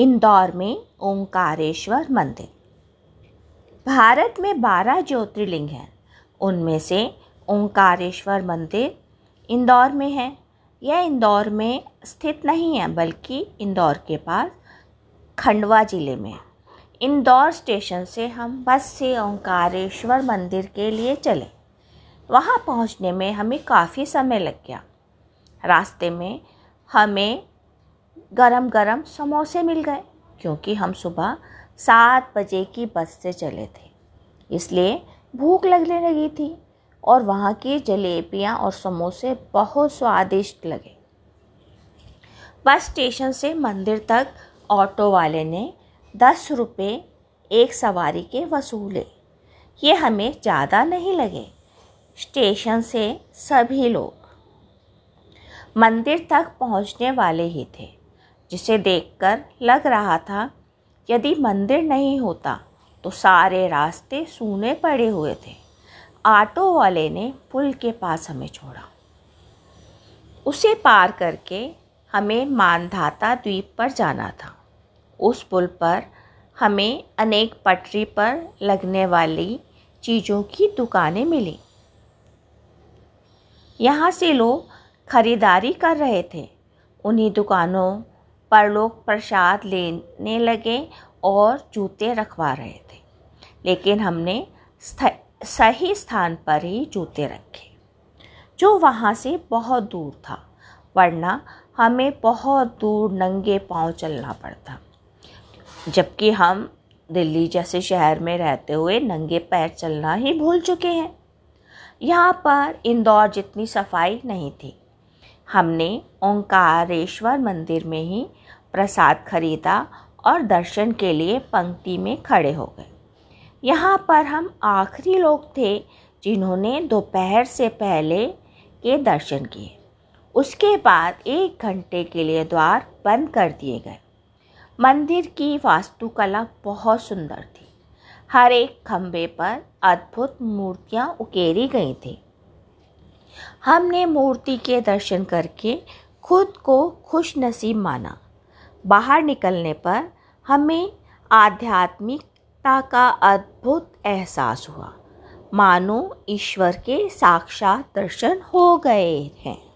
इंदौर में ओंकारेश्वर मंदिर। भारत में बारह ज्योतिर्लिंग हैं। उनमें से ओंकारेश्वर मंदिर इंदौर में है। यह इंदौर में स्थित नहीं है, बल्कि इंदौर के पास खंडवा ज़िले में है। इंदौर स्टेशन से हम बस से ओंकारेश्वर मंदिर के लिए चले। वहाँ पहुँचने में हमें काफ़ी समय लग गया। रास्ते में हमें गरम गरम समोसे मिल गए, क्योंकि हम सुबह सात बजे की बस से चले थे। इसलिए भूख लगने लगी थी और वहाँ की जलेबियाँ और समोसे बहुत स्वादिष्ट लगे। बस स्टेशन से मंदिर तक ऑटो वाले ने दस रुपये एक सवारी के वसूले ये हमें ज़्यादा नहीं लगे, स्टेशन से सभी लोग। मंदिर तक पहुँचने वाले ही थे। जिसे देखकर लग रहा था, यदि मंदिर नहीं होता तो सारे रास्ते सूने पड़े हुए थे। ऑटो वाले ने पुल के पास हमें छोड़ा। उसे पार करके हमें मानधाता द्वीप पर जाना था। उस पुल पर हमें अनेक पटरी पर लगने वाली चीज़ों की दुकानें मिली। यहाँ से लोग खरीदारी कर रहे थे। उन्हीं दुकानों पर लोग प्रसाद लेने लगे और जूते रखवा रहे थे। लेकिन हमने सही स्थान पर ही जूते रखे, जो वहाँ से बहुत दूर था, वरना हमें बहुत दूर नंगे पाँव चलना पड़ता। जबकि हम दिल्ली जैसे शहर में रहते हुए नंगे पैर चलना ही भूल चुके हैं। यहाँ पर इंदौर जितनी सफ़ाई नहीं थी हमने ओंकारेश्वर मंदिर में ही प्रसाद खरीदा और दर्शन के लिए पंक्ति में खड़े हो गए। यहाँ पर हम आखिरी लोग थे जिन्होंने दोपहर से पहले के दर्शन किए। उसके बाद एक घंटे के लिए द्वार बंद कर दिए गए। मंदिर की वास्तुकला बहुत सुंदर थी। हर एक खंभे पर अद्भुत मूर्तियाँ उकेरी गई थी। हमने मूर्ति के दर्शन करके खुद को खुश नसीब माना। बाहर निकलने पर हमें आध्यात्मिकता का अद्भुत एहसास हुआ। मानो ईश्वर के साक्षात दर्शन हो गए हैं।